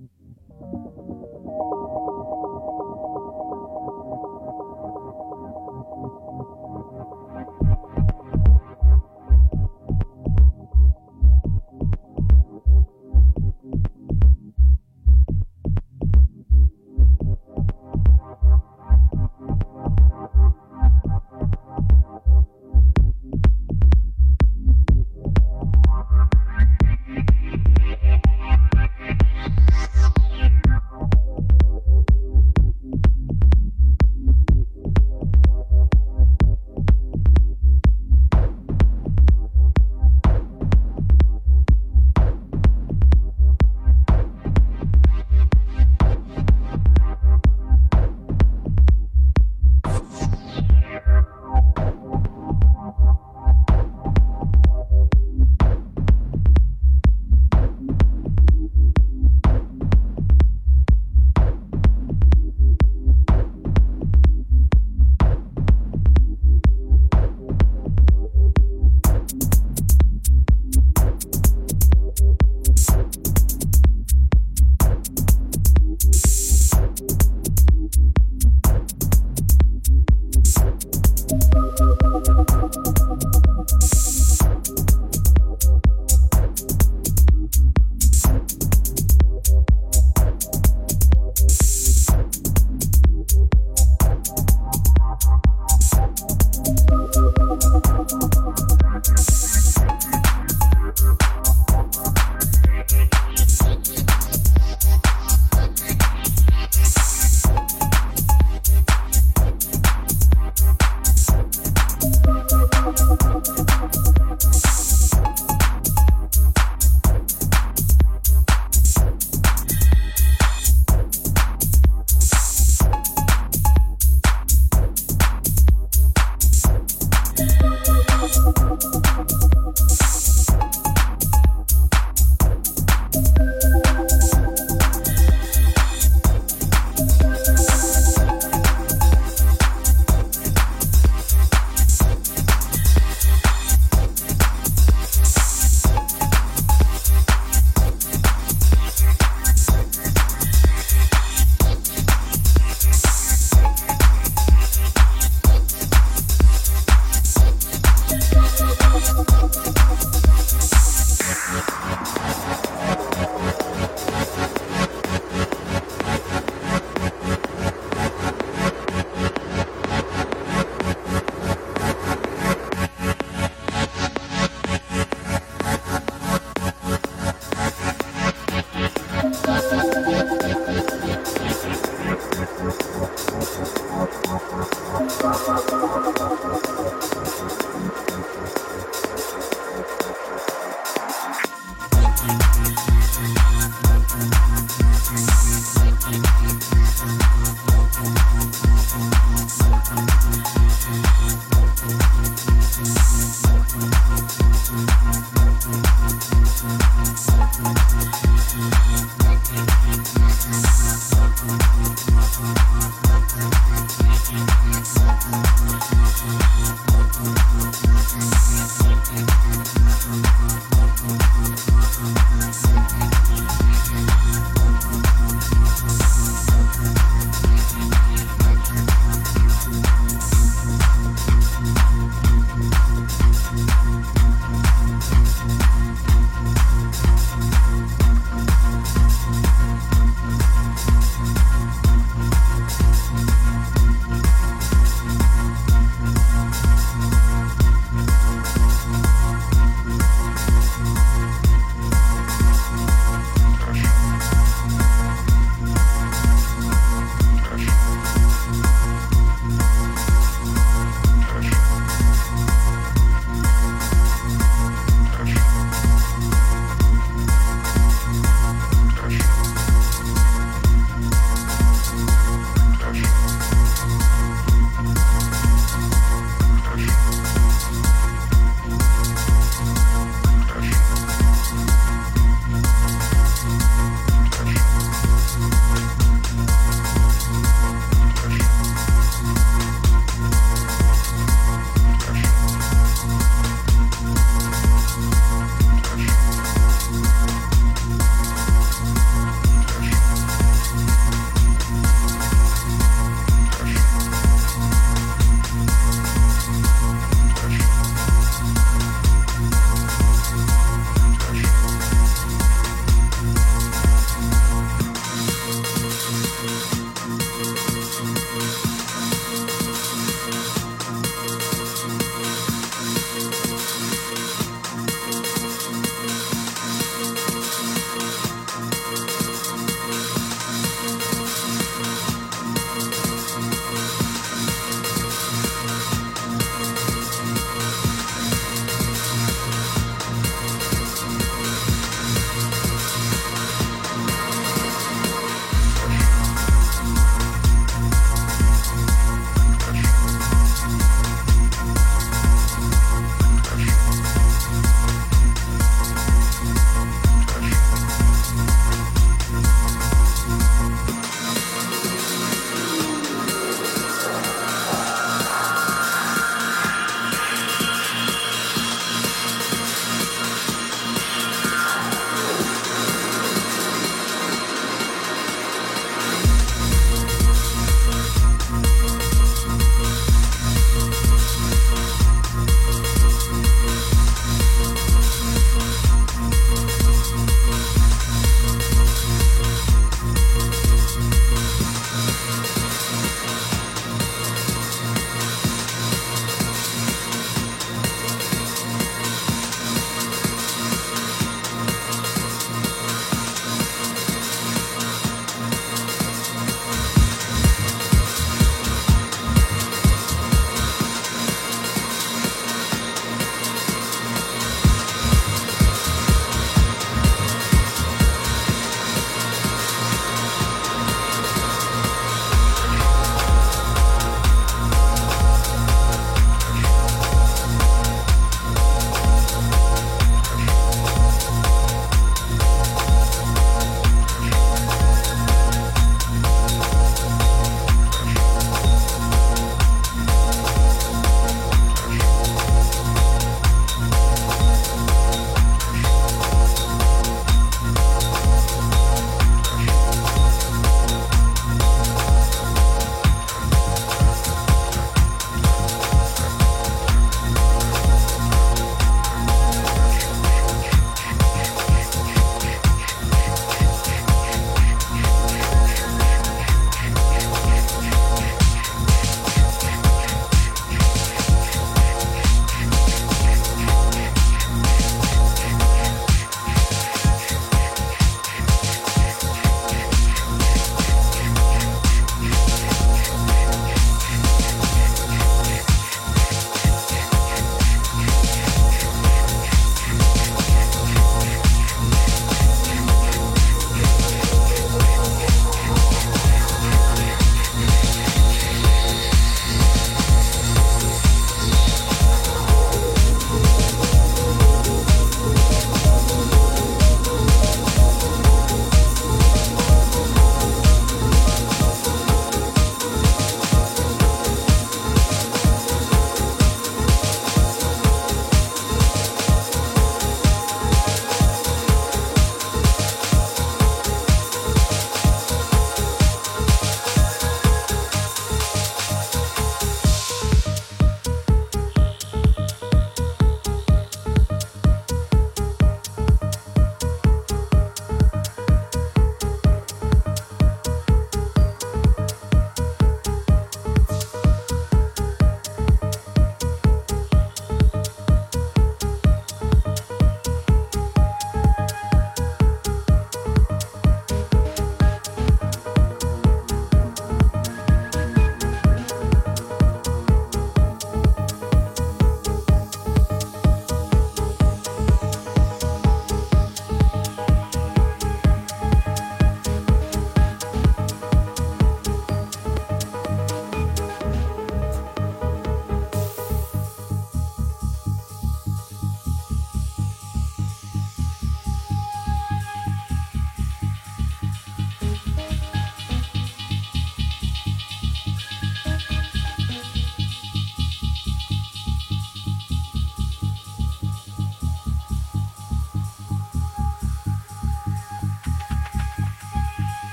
Mm-hmm.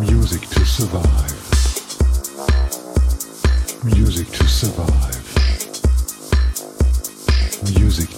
Music to survive. Music to survive. Music